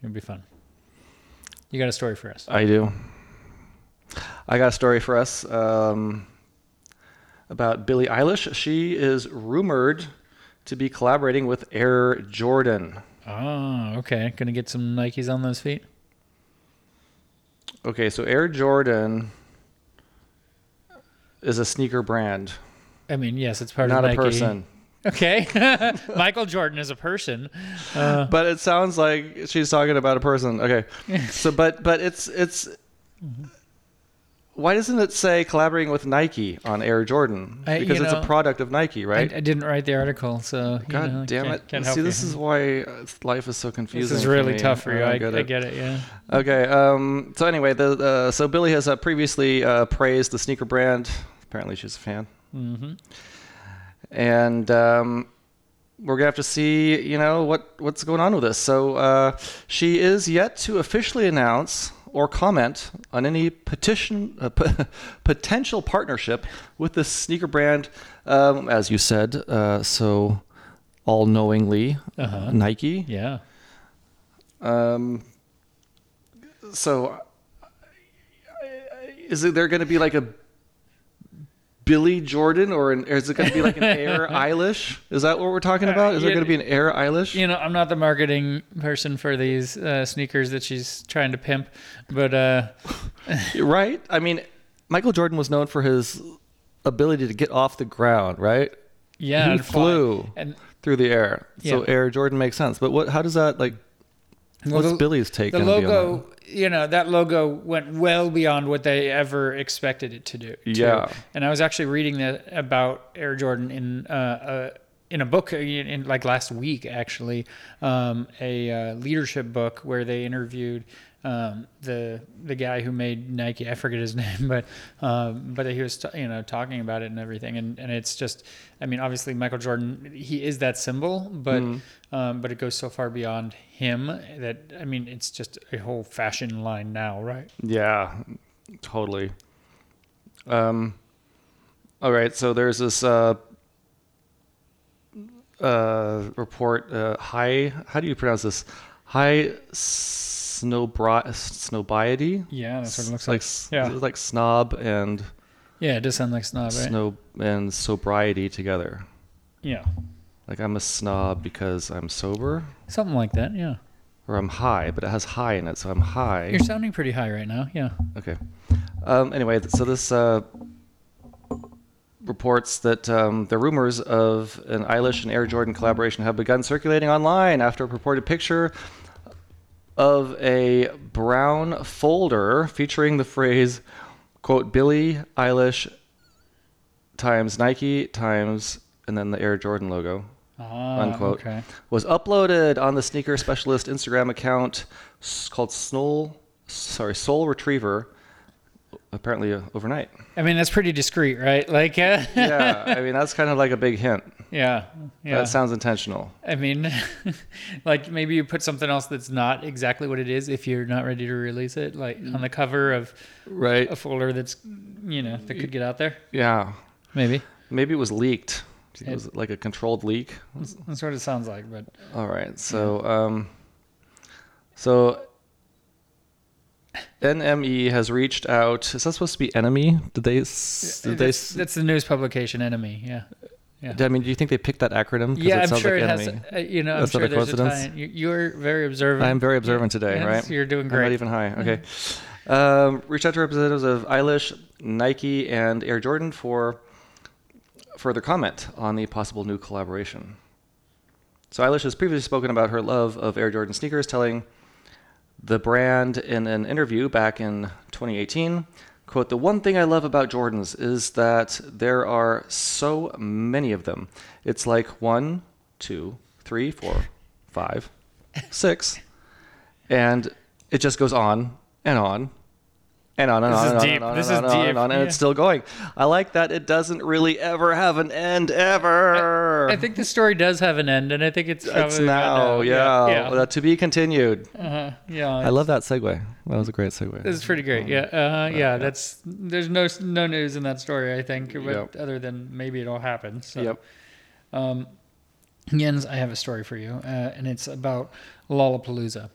it would be fun. You got a story for us? I do. I got a story for us um, about Billie Eilish. She is rumored to be collaborating with Air Jordan. Oh, okay. Gonna get some Nikes on those feet. Okay, so Air Jordan is a sneaker brand, I mean, yes, it's part not of a Nike. person. Okay. Michael Jordan is a person. Uh, But it sounds like she's talking about a person. Okay, so but but it's it's. Why doesn't it say collaborating with Nike on Air Jordan? Because you it's know, a product of Nike, right? I, I didn't write the article, so you God know, damn can't, it! Can't See, this you. is why uh, life is so confusing. this is really me. tough for you. I, get I it. get it. Yeah. Okay. Um, so anyway, the uh, so Billie has uh, previously uh, praised the sneaker brand. Apparently, she's a fan, Mm-hmm. and um, we're gonna have to see, you know, what what's going on with this. So uh, she is yet to officially announce or comment on any petition uh, p- potential partnership with the sneaker brand, um, as you said. Uh, so all knowingly, Uh-huh. Nike. Yeah. Um, so, is there going to be like a Billie Jordan, or, an, or is it going to be like an Air Eilish? Is that what we're talking about? Is there going to be an Air Eilish? You know, I'm not the marketing person for these uh, sneakers that she's trying to pimp, but uh, right? I mean, Michael Jordan was known for his ability to get off the ground, right? yeah, He and flew. And Through the air, so Air Jordan makes sense. But what? How does that like? Well, what's the- Billie's take? the gonna be on that? logo, you know, that logo went well beyond what they ever expected it to do. too. Yeah. And I was actually reading that about Air Jordan in uh, uh, in a book uh, in, in like last week, actually, um, a uh, leadership book where they interviewed. Um, the the guy who made Nike, I forget his name, but um, but he was t- you know talking about it and everything, and, and it's just, I mean, obviously Michael Jordan, he is that symbol, but um, but it goes so far beyond him that I mean, it's just a whole fashion line now, right? Yeah, totally. Um, all right, so there's this uh, uh, report. Uh, high, how do you pronounce this? High snowbri- snobiety. Yeah, that's what it looks like like. Yeah. like snob and Yeah, it does sound like snob, right? snow and sobriety together. Yeah, Like I'm a snob because I'm sober, something like that. Yeah, or I'm high, but it has high in it, so I'm high. you're sounding pretty high right now. Yeah. Okay. Um, anyway, so this uh, reports that um, the rumors of an Eilish and Air Jordan collaboration have begun circulating online after a purported picture of a brown folder featuring the phrase, quote, Billie Eilish times Nike times, and then the Air Jordan logo Ah, unquote, Okay. was uploaded on the sneaker specialist Instagram account called Sole, sorry, Sole Retriever, apparently uh, overnight. I mean, that's pretty discreet, right? Like, uh, Yeah, I mean that's kind of like a big hint. yeah, yeah. That sounds intentional. I mean, like maybe you put something else that's not exactly what it is if you're not ready to release it, like on the cover of Right. a folder that's, you know, that could get out there. Yeah. Maybe Maybe it was leaked. It It- was like a controlled leak. that's what it sounds like. But All right. So, um, so NME has reached out. Is that supposed to be enemy? Did they? Did they? that's, the news publication Enemy. Yeah. Yeah. I mean, do you think they picked that acronym? Yeah, I'm sure like it has. enemy. Uh, you know, That's I'm sure a there's a coincidence? tie. You, you're very observant. I'm very observant today, Yes, right? You're doing I'm great. not even high. Okay. Um, reached out to representatives of Eilish, Nike, and Air Jordan for further comment on the possible new collaboration. So Eilish has previously spoken about her love of Air Jordan sneakers, telling the brand in an interview back in 2018, quote, "The one thing I love about Jordans is that there are so many of them. It's like one, two, three, four, five, six, and it just goes on and on and on and This on is and on deep. and on This is on and on deep. and on, and it's still going. I like that it doesn't really ever have an end ever. I think the story does have an end, and I think it's it's now, right yeah, yeah, Uh, to be continued. uh, yeah. I love that segue. That was a great segue. This is pretty great. Yeah, uh, yeah. That's there's no no news in that story. I think, but Yep. other than maybe it'll happen. So. Yep. Um, Jens, I have a story for you, uh, and it's about Lollapalooza.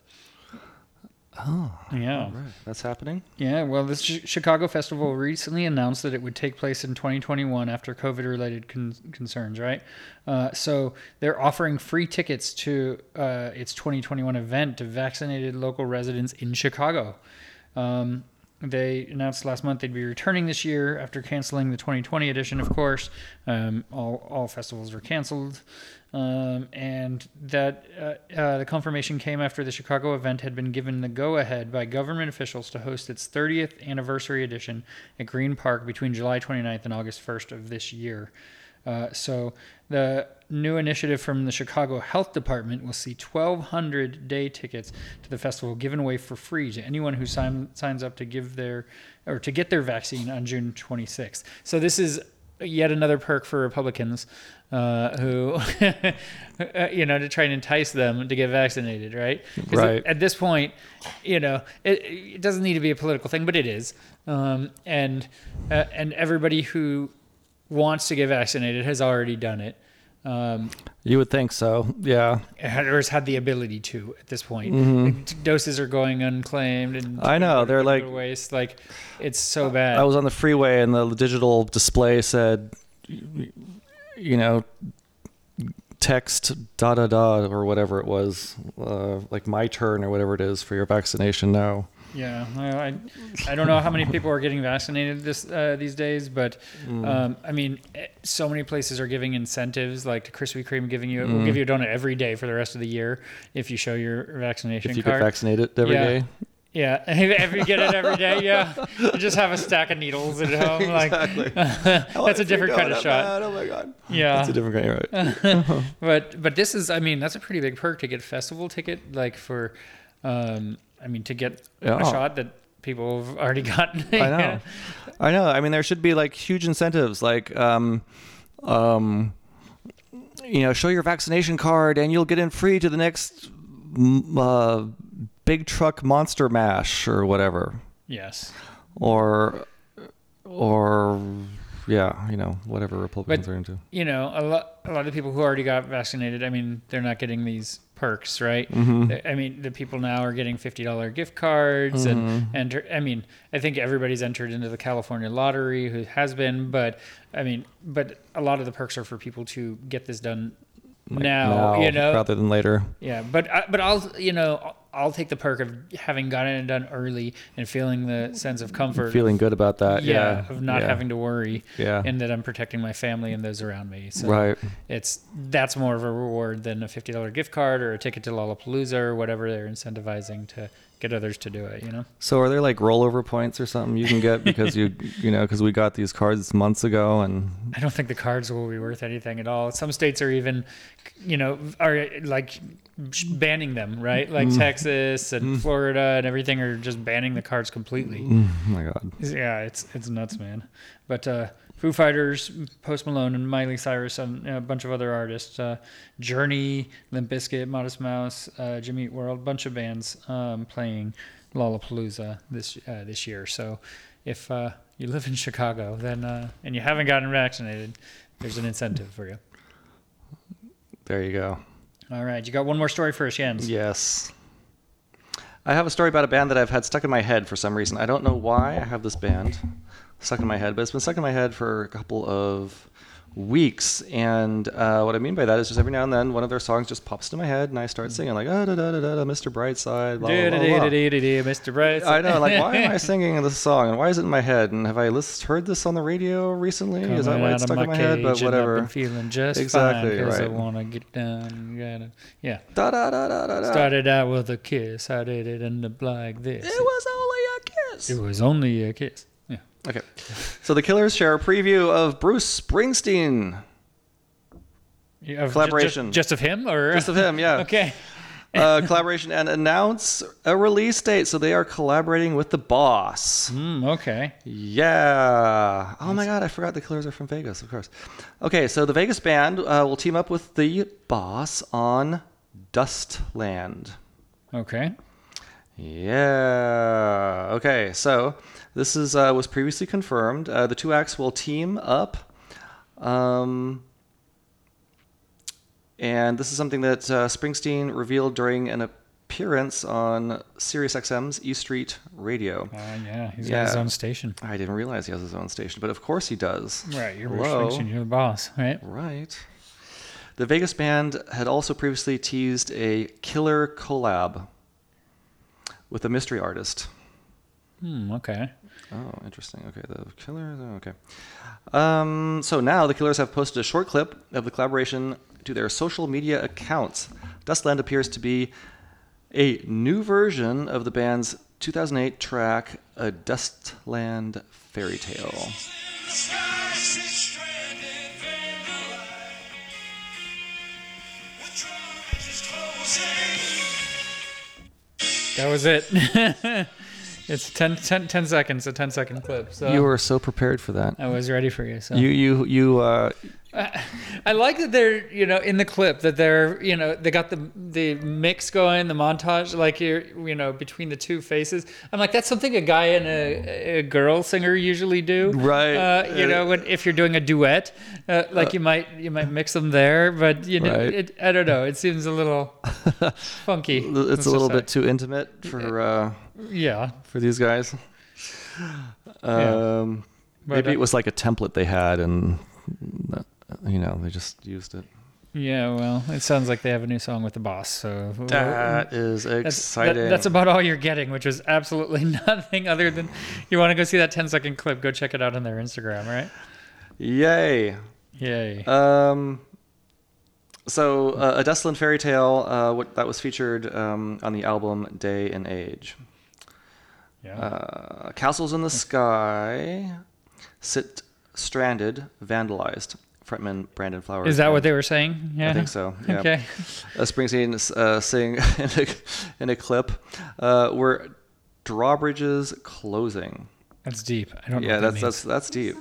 Oh, Yeah. right. That's happening. Yeah, well, this Ch- Chicago Festival recently announced that it would take place in 2021 after COVID related con- concerns, right? Uh, so they're offering free tickets to uh, its 2021 event to vaccinated local residents in Chicago. Um, they announced last month they'd be returning this year after canceling the 2020 edition, of course. Um, all, all festivals were canceled. Um, and that uh, uh, the confirmation came after the Chicago event had been given the go ahead by government officials to host its 30th anniversary edition at Green Park between July 29th and August 1st of this year. Uh, so the new initiative from the Chicago Health Department will see 1,200 day tickets to the festival given away for free to anyone who sign, signs up to give their or to get their vaccine on June 26th. So this is yet another perk for Republicans uh, who, you know, to try and entice them to get vaccinated, right? Right. At this point, you know, it, it doesn't need to be a political thing, but it is, um, and uh, and everybody who wants to get vaccinated has already done it. Um, You would think so. Yeah. or has had the ability to at this point. The Doses are going unclaimed, and Mm-hmm. I know, they're like- waste. Like it's so bad. I was on the freeway and the digital display said, you know, text da da da or whatever it was, uh, like my turn or whatever it is for your vaccination now. Yeah, I, I, don't know how many people are getting vaccinated this uh, these days, but Mm. um, I mean, eh, so many places are giving incentives, like Krispy Kreme giving you Mm. will give you a donut every day for the rest of the year if you show your vaccination If you card. get vaccinated every Yeah. day. yeah, if you get it every day, yeah, you just have a stack of needles at home. Like that's a different kind of shot. Oh my god. Yeah, That's a different kind. You're right. but but this is, I mean, that's a pretty big perk to get a festival ticket, like for, um, I mean, to get Yeah. a shot that people have already gotten. I know. I know. I mean, there should be like huge incentives, like, um, um, you know, show your vaccination card and you'll get in free to the next uh, big truck monster mash or whatever, Yes. or, or, yeah, you know, whatever Republicans But- are into. You know, a lot, a lot of people who already got vaccinated, I mean, they're not getting these perks, right? Mm-hmm. I mean, the people now are getting $50 gift cards Mm-hmm. and enter, I mean, I think everybody's entered into the California lottery who has been, but I mean, but a lot of the perks are for people to get this done now, you know, rather than later. Yeah, but but I'll you know I'll, take the perk of having gotten it done early and feeling the sense of comfort. Feeling good about that. yeah, Yeah. of not yeah. having to worry. Yeah. and that I'm protecting my family and those around me. So Right. it's that's more of a reward than a fifty dollar gift card or a ticket to Lollapalooza or whatever they're incentivizing to get others to do it. You know. So are there like rollover points or something you can get because you you know because we got these cards months ago and I don't think the cards will be worth anything at all. Some states are even, you know, are like banning them, right? Like Mm. Texas and Florida and everything are just banning the cards completely. oh my god Yeah, it's it's nuts, man. But uh, Foo Fighters, Post Malone, and Miley Cyrus, and a bunch of other artists, uh, Journey, Limp Bizkit, Modest Mouse, uh, Jimmy Eat World, bunch of bands um, playing Lollapalooza this uh, this year. So if uh, you live in Chicago, then uh, and you haven't gotten vaccinated, there's an incentive for you. there you go All right, you got one more story for us, Jens. yes I have a story about a band that I've had stuck in my head for some reason I don't know why I have this band stuck in my head but it's been stuck in my head for a couple of weeks and uh, what I mean by that is just every now and then one of their songs just pops into my head and I start singing like ah, da, da, da, da, da, Mr. Brightside blah, blah, blah, blah. Mr. Brightside. I know, like, why am I singing this song, and why is it in my head? And have I list, heard this on the radio recently? is that why it's stuck in my head? But I've been whatever. feeling just Exactly, fine 'cause I right. want to get down. Gotta, yeah. Da da da da da da. Started out with a kiss. How did it end up like this? It was only a kiss. It was only a kiss. Okay, so the Killers share a preview of Bruce Springsteen, Yeah, of- ju- ju- Collaboration. Just, of him, or just of him, yeah. okay. uh, collaboration and announce a release date. So they are collaborating with the Boss. Mm, okay. Yeah. Oh my God, I forgot the Killers are from Vegas, of course. Okay, so the Vegas band uh, will team up with the Boss on Dustland. Okay. Yeah. Okay. So this is uh, was previously confirmed. Uh, the two acts will team up, um, and this is something that uh, Springsteen revealed during an appearance on SiriusXM's E Street Radio. Uh, yeah, he's got his own station. I didn't realize he has his own station, but of course he does. Right, you're Springsteen, you're the boss, right? Right. The Vegas band had also previously teased a killer collab with a mystery artist. Hmm, okay. Oh, interesting. Okay, the Killers. Okay. Um, so now the Killers have posted a short clip of the collaboration to their social media accounts. Dustland appears to be a new version of the band's 2008 track, A Dustland Fairy Tale. That was it. it's 10, 10, 10 seconds, a 10 second clip. So You were so prepared for that. I was ready for you. So You, you, you. Uh, I like that they're, you know, in the clip that they're, you know, they got the the mix going, the montage, like you're, you know, between the two faces. I'm like, that's something a guy and a, a girl singer usually do, Right. Uh, you know, when if you're doing a duet, uh, like you might you might mix them there, but you know, Right. it, I don't know, it seems a little funky. it's a little bit too intimate for uh, yeah. for these guys. Um, But, maybe uh, it was like a template they had, and uh, you know they just used it. Yeah, well, it sounds like they have a new song with the boss. So That is That's, that- exciting. that's about all you're getting, which is absolutely nothing other than you want to go see that 10 second clip. Go check it out on their Instagram, right? Yay. Yay. Um, so, uh, a Dustland fairy tale uh, what, that was featured um, on the album Day and Age. yeah. Uh, castles in the sky sit stranded, vandalized. Frontman Brandon Flowers. is that what they were saying? Yeah. I think so. Yeah. Okay. uh, Springsteen uh, sing in a, in a clip uh, where drawbridges closing. That's deep. I don't know. Yeah, what that that's means. that's that's deep.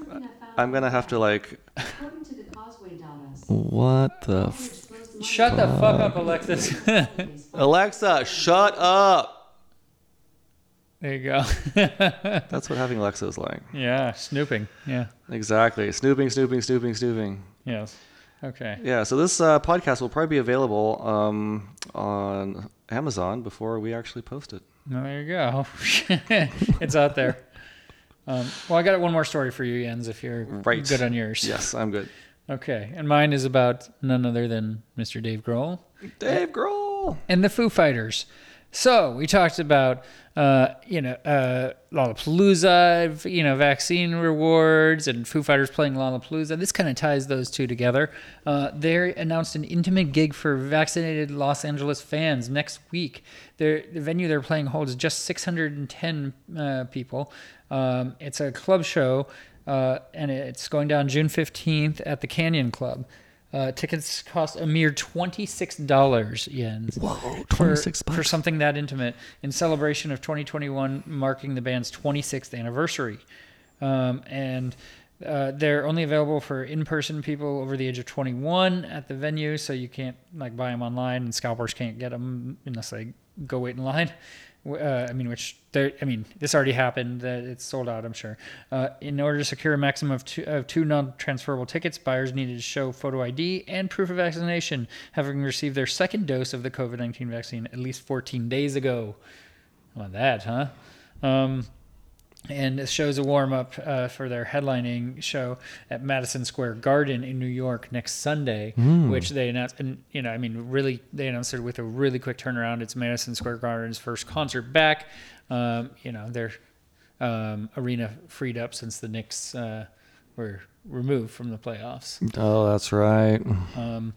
I'm gonna have to like. According to the Causeway data, What the? F- Shut the fuck up, Alexis. Alexa, shut up. There you go. That's what having Alexa is like. yeah, snooping. Yeah. Exactly. Snooping, snooping, snooping, snooping. Yes. Okay. Yeah. So this uh, podcast will probably be available um, on Amazon before we actually post it. Well, there you go. it's out there. Um, well, I got one more story for you, Jens, if you're Right. good on yours. Yes, I'm good. Okay. And mine is about none other than Mr. Dave Grohl. Dave Grohl. and the Foo Fighters. So we talked about, uh, you know, uh, Lollapalooza, you know, vaccine rewards, and Foo Fighters playing Lollapalooza. This kind of ties those two together. Uh, they announced an intimate gig for vaccinated Los Angeles fans next week. Their, the venue they're playing holds just 610 uh, people. Um, it's a club show, uh, and it's going down June 15th at the Canyon Club. Uh, tickets cost a mere twenty-six dollars Jens. Whoa, for, 26 for bucks. something that intimate in celebration of 2021 marking the band's 26th anniversary. Um, and uh, they're only available for in-person people over the age of 21 at the venue, so you can't like buy them online, and scalpers can't get them unless they go wait in line. Uh, I mean, which there. I mean, this already happened. That it's sold out. I'm sure. Uh, in order to secure a maximum of two, of two non-transferable tickets, buyers needed to show photo ID and proof of vaccination, having received their second dose of the COVID-19 vaccine at least 14 days ago. About that, huh? Um, and this shows a warm up uh, for their headlining show at Madison Square Garden in New York next Sunday, which they announced. And you know, I mean, really, they announced it with a really quick turnaround. It's Madison Square Garden's first concert back. Um, you know, their um, arena freed up since the Knicks uh, were removed from the playoffs Oh, that's right. um,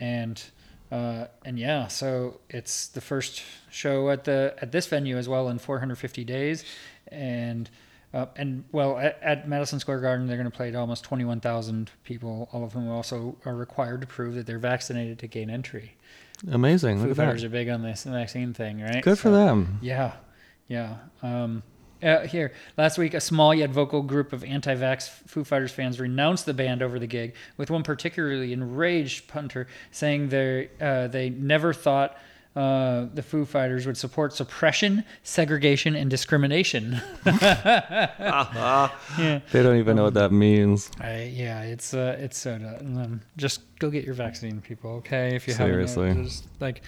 and uh, and yeah, so it's the first show at the at this venue as well in 450 days, and uh, and well at, at Madison Square Garden they're going to play to almost 21,000 people, all of whom also are required to prove that they're vaccinated to gain entry. Amazing. Foo Look at Fighters are big on this vaccine thing, right? Good for them. Yeah, yeah. Um, uh, here, last week, a small yet vocal group of anti-vax Foo Fighters fans renounced the band over the gig, with one particularly enraged punter saying they uh, they never thought uh, the Foo Fighters would support suppression, segregation, and discrimination. They don't even know what that means. I, yeah, it's uh, it's so dumb. um, just go get your vaccine, people. Okay, if you haven't, yet, Seriously. just like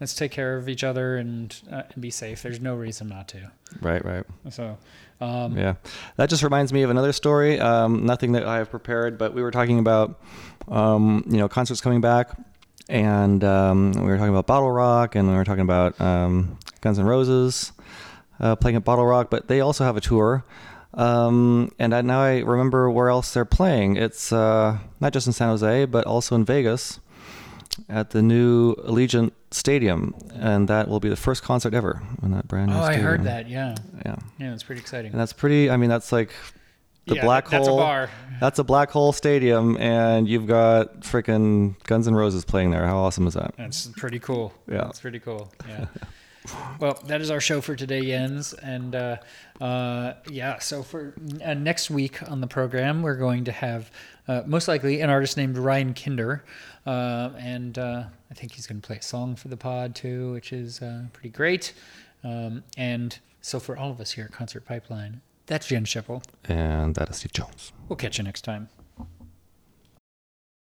let's take care of each other and uh, and be safe. There's no reason not to. Right, right. So, um, Yeah, that just reminds me of another story. Um, nothing that I have prepared, but we were talking about, um, you know, concerts coming back, and um, we were talking about Bottle Rock, and we were talking about um, Guns N' Roses uh, playing at Bottle Rock, but they also have a tour. Um, and I, now I remember where else they're playing. It's uh, not just in San Jose, but also in Vegas at the new Allegiant Stadium, and that will be the first concert ever in that brand new oh, I heard that. Yeah, Yeah. yeah, it's pretty exciting. And that's pretty. I mean, that's like the Yeah, black that's a hole. bar. That's a black hole stadium, and you've got freaking Guns N' Roses playing there. How awesome is that? That's pretty cool. Yeah. That's pretty cool. Yeah. well, that is our show for today, Jens. And uh, uh, yeah, so for uh, next week on the program, we're going to have uh, most likely an artist named Ryan Kinder. Uh, and uh, I think he's going to play a song for the pod too, which is uh, pretty great. Um, and so for all of us here at Concert Pipeline, that's Jen Schippel. And that is Steve Jones. We'll catch you next time.